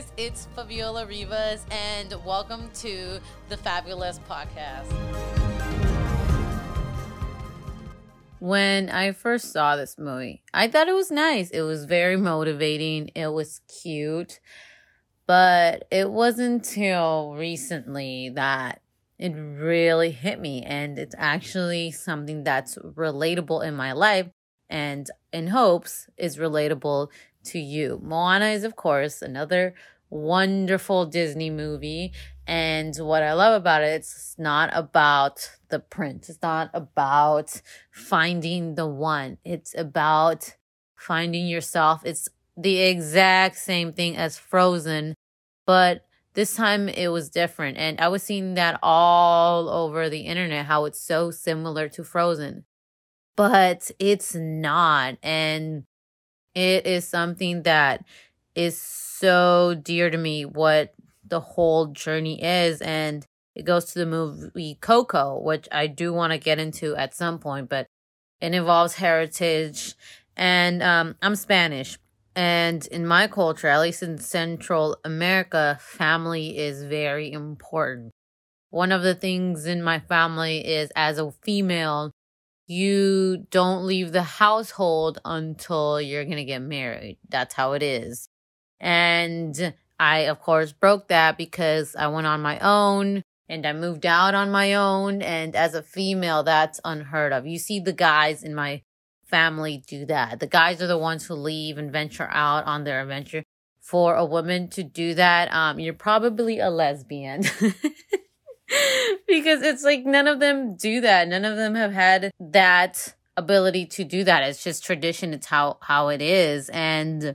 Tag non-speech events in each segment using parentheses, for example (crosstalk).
guys, it's Fabiola Rivas, and welcome to the Fabulous Podcast. When I first saw this movie, I thought it was nice. It was very motivating, it was cute, but it wasn't until recently that it really hit me, and it's actually something that's relatable in my life and in hopes is relatable to you. Moana is, of course, another wonderful Disney movie. And what I love about it, it's not about the prince. It's not about finding the one. It's about finding yourself. It's the exact same thing as Frozen, but this time it was different. And I was seeing that all over the internet, how it's so similar to Frozen, but it's not. And it is something that is so dear to me, what the whole journey is. And it goes to the movie Coco, which I do want to get into at some point, but it involves heritage. And um, I'm Spanish. And in my culture, at least in Central America, family is very important. One of the things in my family is as a female, you don't leave the household until you're going to get married. That's how it is. And I, of course, broke that because I went on my own and I moved out on my own. And as a female, that's unheard of. You see the guys in my family do that. The guys are the ones who leave and venture out on their adventure. For a woman to do that, um, you're probably a lesbian. (laughs) because it's like none of them do that. None of them have had that ability to do that. It's just tradition. It's how, how it is. And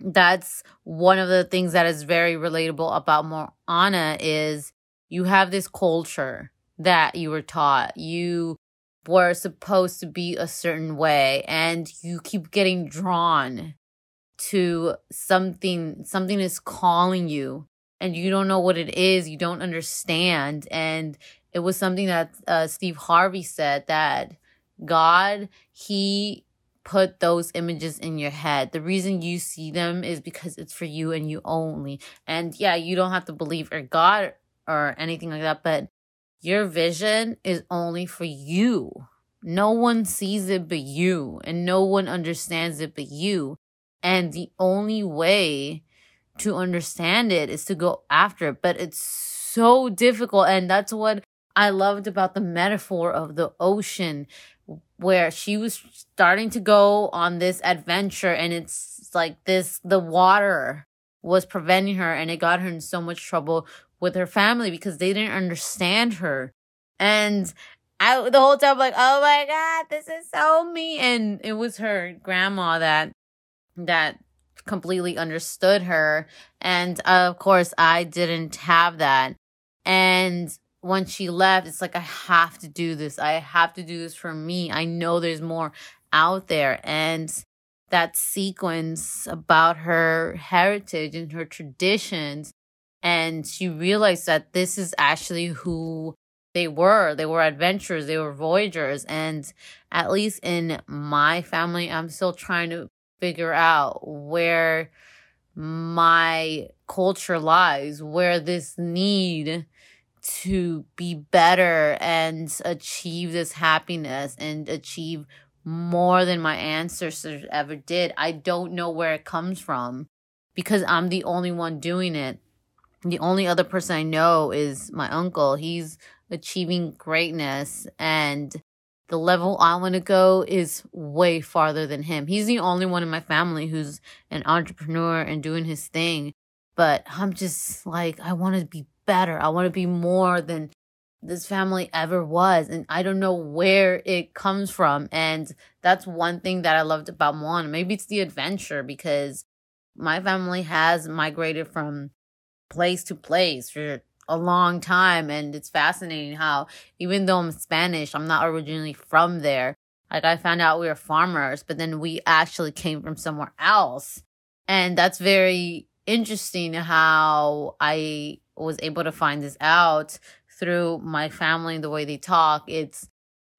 that's one of the things that is very relatable about Moana is you have this culture that you were taught. You were supposed to be a certain way and you keep getting drawn to something something is calling you and you don't know what it is, you don't understand. And it was something that uh, Steve Harvey said that God, He put those images in your head. The reason you see them is because it's for you and you only. And yeah, you don't have to believe or God or anything like that, but your vision is only for you. No one sees it but you, and no one understands it but you. And the only way to understand it is to go after it. But it's so difficult. And that's what I loved about the metaphor of the ocean, where she was starting to go on this adventure and it's like this, the water was preventing her and it got her in so much trouble with her family because they didn't understand her. And I, the whole time, like, oh my God, this is so me. And it was her grandma that, that completely understood her. And of course, I didn't have that. And when she left, it's like, I have to do this. I have to do this for me. I know there's more out there. And that sequence about her heritage and her traditions. And she realized that this is actually who they were. They were adventurers, they were voyagers. And at least in my family, I'm still trying to figure out where my culture lies, where this need to be better and achieve this happiness and achieve more than my ancestors ever did. I don't know where it comes from because I'm the only one doing it. The only other person I know is my uncle. He's achieving greatness and the level I want to go is way farther than him. He's the only one in my family who's an entrepreneur and doing his thing. But I'm just like, I want to be better. I want to be more than this family ever was. And I don't know where it comes from. And that's one thing that I loved about Moana. Maybe it's the adventure because my family has migrated from place to place for a long time and it's fascinating how even though I'm Spanish, I'm not originally from there. Like I found out we were farmers, but then we actually came from somewhere else. And that's very interesting how I was able to find this out through my family and the way they talk. It's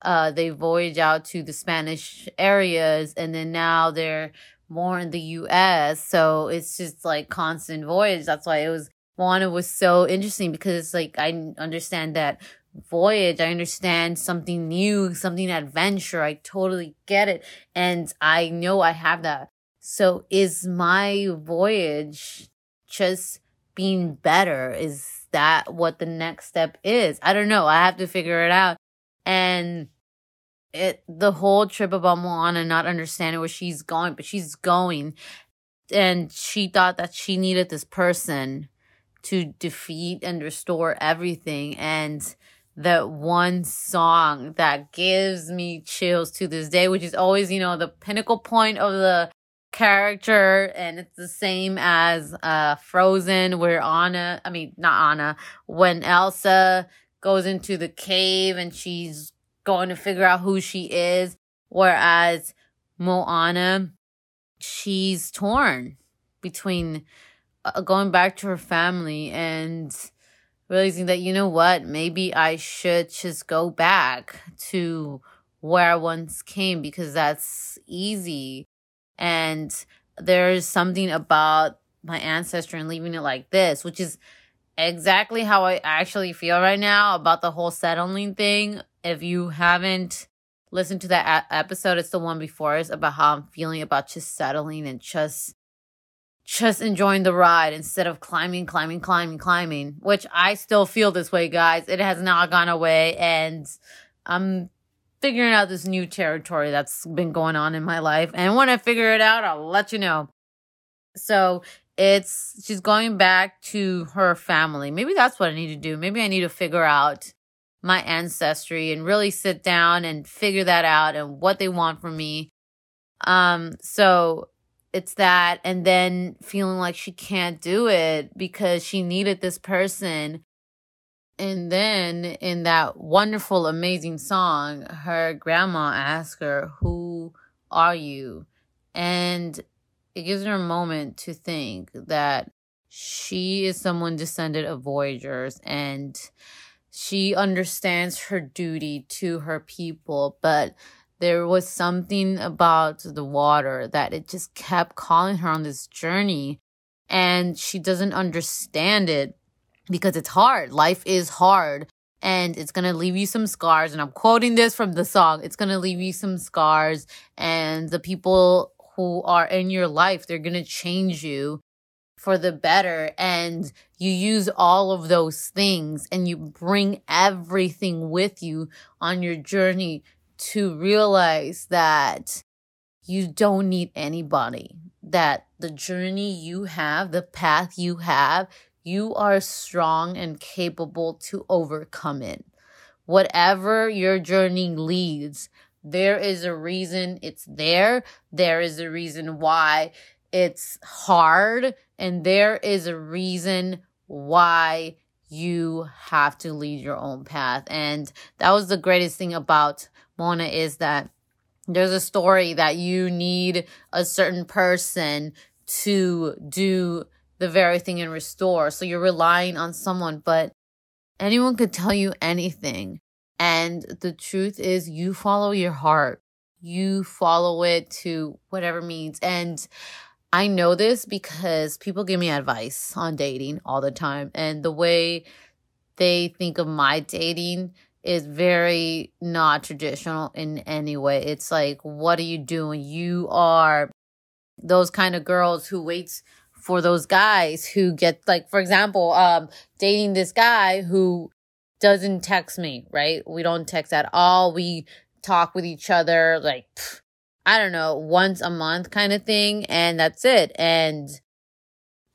uh they voyage out to the Spanish areas and then now they're more in the US. So it's just like constant voyage. That's why it was Moana was so interesting because it's like I understand that voyage. I understand something new, something adventure. I totally get it. And I know I have that. So is my voyage just being better? Is that what the next step is? I don't know. I have to figure it out. And it the whole trip about Moana not understanding where she's going, but she's going. And she thought that she needed this person to defeat and restore everything. And that one song that gives me chills to this day, which is always, you know, the pinnacle point of the character. And it's the same as uh Frozen, where Anna, I mean, not Anna, when Elsa goes into the cave and she's going to figure out who she is. Whereas Moana, she's torn between uh, going back to her family and realizing that, you know what, maybe I should just go back to where I once came because that's easy. And there's something about my ancestry and leaving it like this, which is exactly how I actually feel right now about the whole settling thing. If you haven't listened to that episode, it's the one before us about how I'm feeling about just settling and just just enjoying the ride instead of climbing, climbing, climbing, climbing, which I still feel this way, guys. It has not gone away and I'm figuring out this new territory that's been going on in my life. And when I figure it out, I'll let you know. So it's she's going back to her family. Maybe that's what I need to do. Maybe I need to figure out my ancestry and really sit down and figure that out and what they want from me. Um so it's that and then feeling like she can't do it because she needed this person. And then in that wonderful amazing song, her grandma asks her, "Who are you?" And it gives her a moment to think that she is someone descended of voyagers and she understands her duty to her people, but there was something about the water that it just kept calling her on this journey and she doesn't understand it because it's hard. Life is hard and it's going to leave you some scars. And I'm quoting this from the song. It's going to leave you some scars and the people who are in your life, they're going to change you for the better. And you use all of those things and you bring everything with you on your journey to realize that you don't need anybody, that the journey you have, the path you have, you are strong and capable to overcome it. Whatever your journey leads, there is a reason it's there. There is a reason why it's hard. And there is a reason why you have to lead your own path. And that was the greatest thing about Moana is that there's a story that you need a certain person to do the very thing and restore. So you're relying on someone, but anyone could tell you anything. And the truth is, you follow your heart. You follow it to whatever means. And I know this because people give me advice on dating all the time. And the way they think of my dating is very not traditional in any way. It's like, what are you doing? You are those kind of girls who waits for those guys who get like, for example, um, dating this guy who doesn't text me, right? We don't text at all. We talk with each other like, I don't know, once a month kind of thing. And that's it. And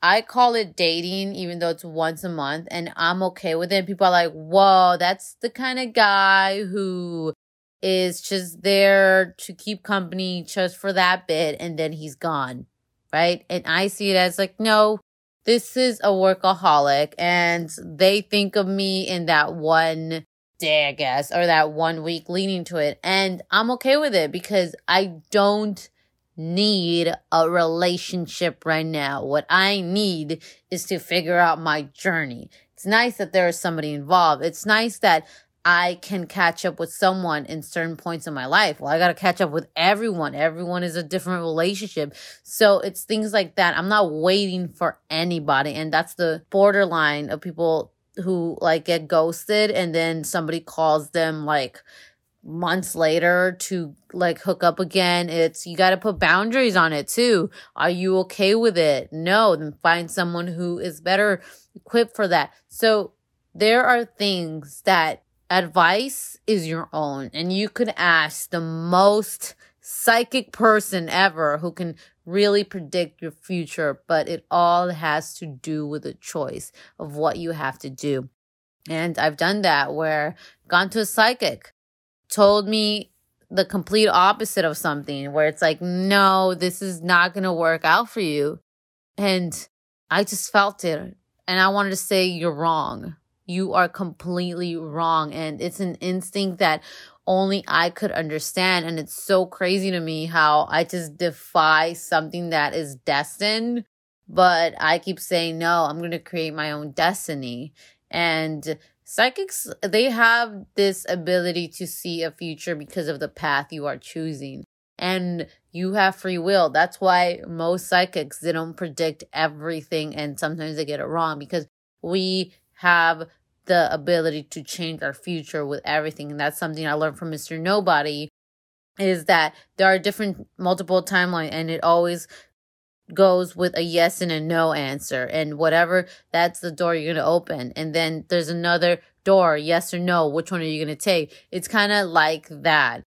I call it dating, even though it's once a month, and I'm okay with it. People are like, whoa, that's the kind of guy who is just there to keep company just for that bit and then he's gone. Right. And I see it as like, no, this is a workaholic and they think of me in that one day, I guess, or that one week leading to it. And I'm okay with it because I don't need a relationship right now. What I need is to figure out my journey. It's nice that there is somebody involved. It's nice that I can catch up with someone in certain points in my life. Well, I got to catch up with everyone. Everyone is a different relationship. So it's things like that. I'm not waiting for anybody. And that's the borderline of people who like get ghosted and then somebody calls them like months later to like hook up again. It's you got to put boundaries on it too. Are you okay with it? No, then find someone who is better equipped for that. So there are things that advice is your own and you could ask the most psychic person ever who can really predict your future, but it all has to do with the choice of what you have to do. And I've done that where gone to a psychic, told me the complete opposite of something where it's like, no, this is not going to work out for you. And I just felt it. And I wanted to say, you're wrong you are completely wrong. And it's an instinct that only I could understand. And it's so crazy to me how I just defy something that is destined. But I keep saying, no, I'm going to create my own destiny. And psychics, they have this ability to see a future because of the path you are choosing. And you have free will. That's why most psychics, they don't predict everything and sometimes they get it wrong because we have the ability to change our future with everything. And that's something I learned from Mr. Nobody is that there are different multiple timelines and it always goes with a yes and a no answer. And whatever, that's the door you're going to open. And then there's another door, yes or no. Which one are you going to take? It's kind of like that.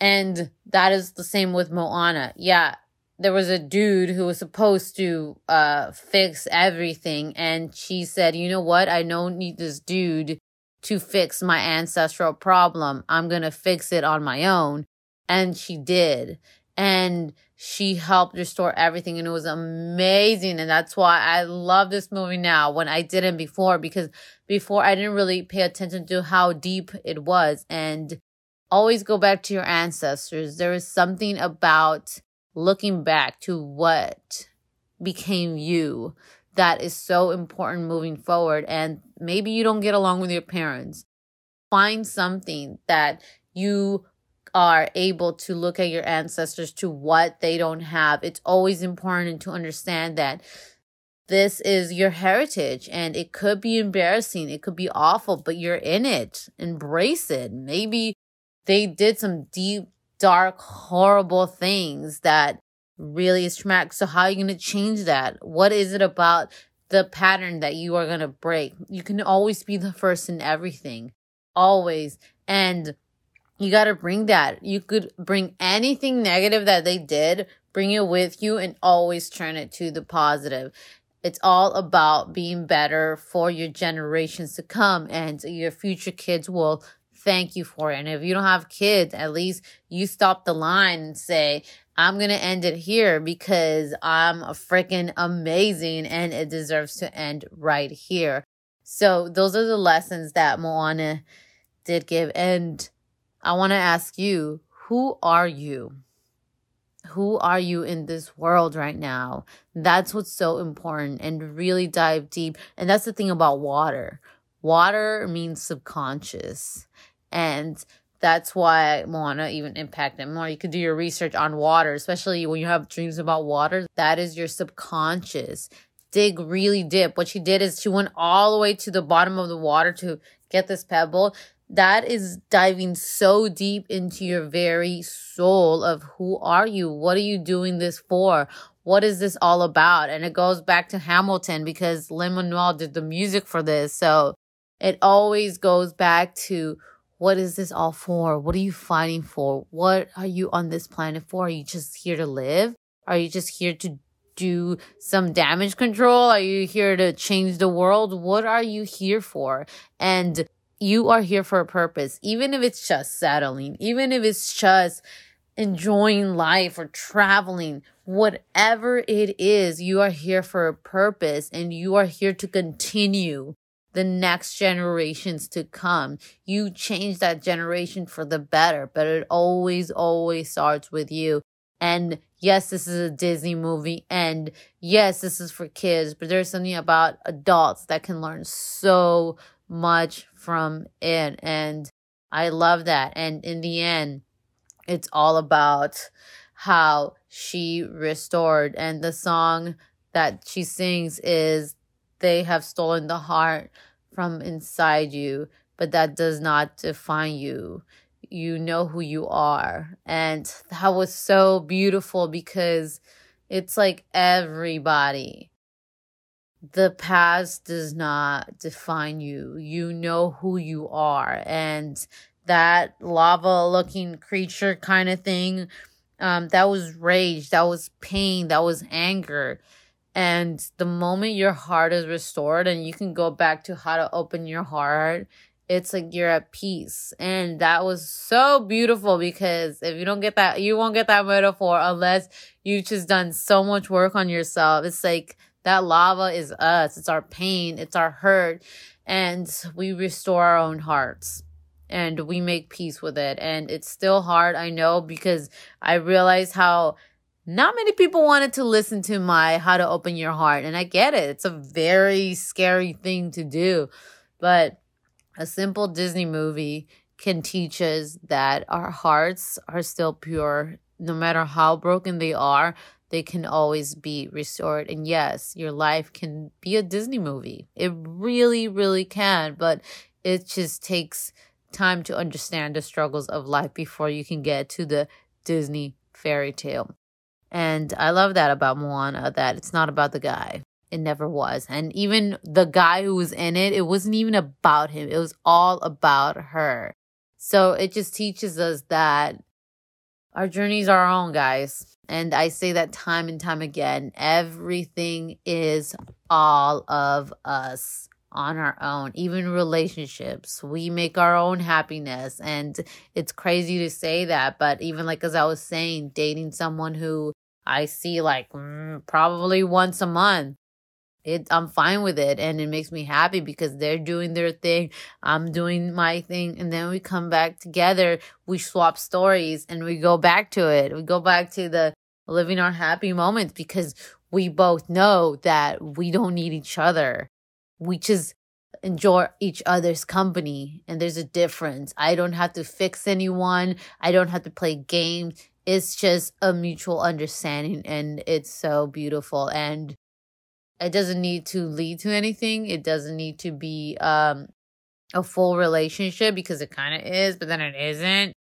And that is the same with Moana. Yeah, there was a dude who was supposed to uh fix everything and she said you know what? I don't need this dude to fix my ancestral problem. I'm gonna fix it on my own. And she did. And she helped restore everything and it was amazing and that's why i love this movie now when i didn't before because before i didn't really pay attention to how deep it was and always go back to your ancestors. There is something about looking back to what became you that is so important moving forward. And maybe you don't get along with your parents. Find something that you are able to look at your ancestors to what they don't have. It's always important to understand that this is your heritage and it could be embarrassing. It could be awful, but you're in it. Embrace it. Maybe they did some deep dark, horrible things that really is traumatic. So how are you going to change that? What is it about the pattern that you are going to break? You can always be the first in everything. Always. And you got to bring that. You could bring anything negative that they did, bring it with you and always turn it to the positive. It's all about being better for your generations to come and your future kids will thank you for it. And if you don't have kids, at least you stop the line and say, I'm going to end it here because I'm a freaking amazing and it deserves to end right here. So those are the lessons that Moana did give. And I want to ask you, who are you? Who are you in this world right now? That's what's so important and really dive deep. And that's the thing about water. Water means subconscious. And that's why Moana even impacted more. You could do your research on water, especially when you have dreams about water. That is your subconscious. Dig really deep. What she did is she went all the way to the bottom of the water to get this pebble. That is diving so deep into your very soul of who are you? What are you doing this for? What is this all about? And it goes back to Hamilton because Lin Manuel did the music for this. So it always goes back to what is this all for? What are you fighting for? What are you on this planet for? Are you just here to live? Are you just here to do some damage control? Are you here to change the world? What are you here for? And you are here for a purpose, even if it's just settling, even if it's just enjoying life or traveling, whatever it is, you are here for a purpose and you are here to continue the next generations to come. You change that generation for the better, but it always, always starts with you. And yes, this is a Disney movie. And yes, this is for kids, but there's something about adults that can learn so much from it. And I love that. And in the end, it's all about how she restored. And the song that she sings is They Have Stolen the Heart from Inside You, but that does not define you. You know who you are. And that was so beautiful because it's like everybody. The past does not define you. You know who you are. And that lava looking creature kind of thing, um, that was rage, that was pain, that was anger. And the moment your heart is restored and you can go back to how to open your heart it's like you're at peace. And that was so beautiful because if you don't get that, you won't get that metaphor unless you've just done so much work on yourself. It's like that lava is us, it's our pain, it's our hurt, and we restore our own hearts and we make peace with it. And it's still hard, I know, because I realize how not many people wanted to listen to my how to open your heart. And I get it, it's a very scary thing to do. But a simple Disney movie can teach us that our hearts are still pure. No matter how broken they are, they can always be restored. And yes, your life can be a Disney movie. It really, really can. But it just takes time to understand the struggles of life before you can get to the Disney fairy tale. And I love that about Moana, that it's not about the guy. It never was. And even the guy who was in it, it wasn't even about him. It was all about her. So it just teaches us that our journeys are our own, guys. And I say that time and time again. Everything is all of us on our own, even relationships. We make our own happiness. And it's crazy to say that. But even like as I was saying, dating someone who I see like mm, probably once a month it I'm fine with it and it makes me happy because they're doing their thing, I'm doing my thing and then we come back together, we swap stories and we go back to it. We go back to the living our happy moments because we both know that we don't need each other. We just enjoy each other's company and there's a difference. I don't have to fix anyone. I don't have to play games. It's just a mutual understanding and it's so beautiful and it doesn't need to lead to anything. It doesn't need to be um a full relationship because it kind of is, but then it isn't.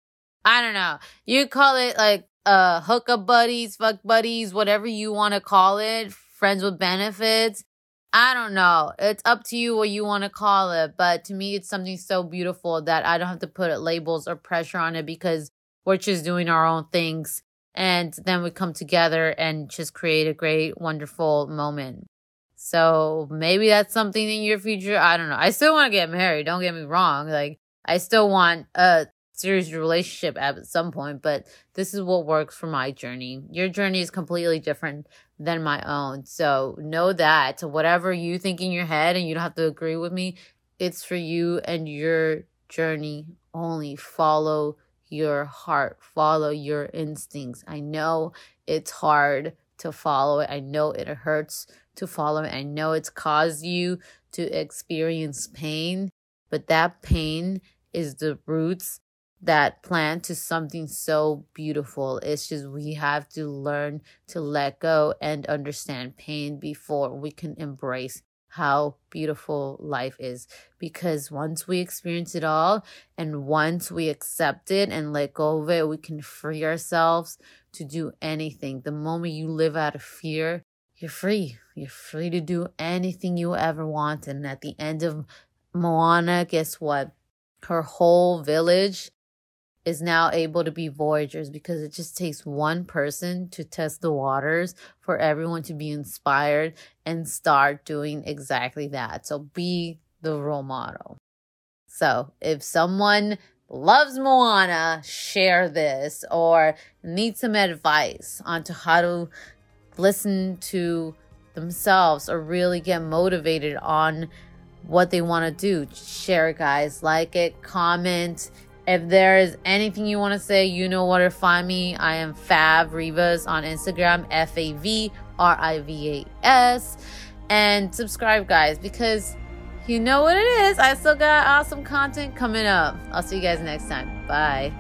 I don't know. You call it like uh hookup buddies, fuck buddies, whatever you want to call it, friends with benefits. I don't know. It's up to you what you want to call it, but to me it's something so beautiful that I don't have to put labels or pressure on it because we're just doing our own things and then we come together and just create a great wonderful moment. So maybe that's something in your future. I don't know. I still want to get married. Don't get me wrong. Like I still want a serious relationship at some point, but this is what works for my journey. Your journey is completely different than my own. So know that whatever you think in your head and you don't have to agree with me, it's for you and your journey only. Follow your heart, follow your instincts. I know it's hard to follow it. I know it hurts to follow it. I know it's caused you to experience pain, but that pain is the roots that plant to something so beautiful. It's just we have to learn to let go and understand pain before we can embrace how beautiful life is. Because once we experience it all and once we accept it and let go of it, we can free ourselves to do anything. The moment you live out of fear, you're free. You're free to do anything you ever want. And at the end of Moana, guess what? Her whole village is now able to be voyagers because it just takes one person to test the waters for everyone to be inspired and start doing exactly that. So be the role model. So if someone loves Moana, share this or need some advice on to how to listen to themselves or really get motivated on what they want to do. Share it, guys. Like it, comment. If there is anything you want to say, you know where to find me. I am Fav Rivas on Instagram, F A V R I V A S. And subscribe, guys, because you know what it is. I still got awesome content coming up. I'll see you guys next time. Bye.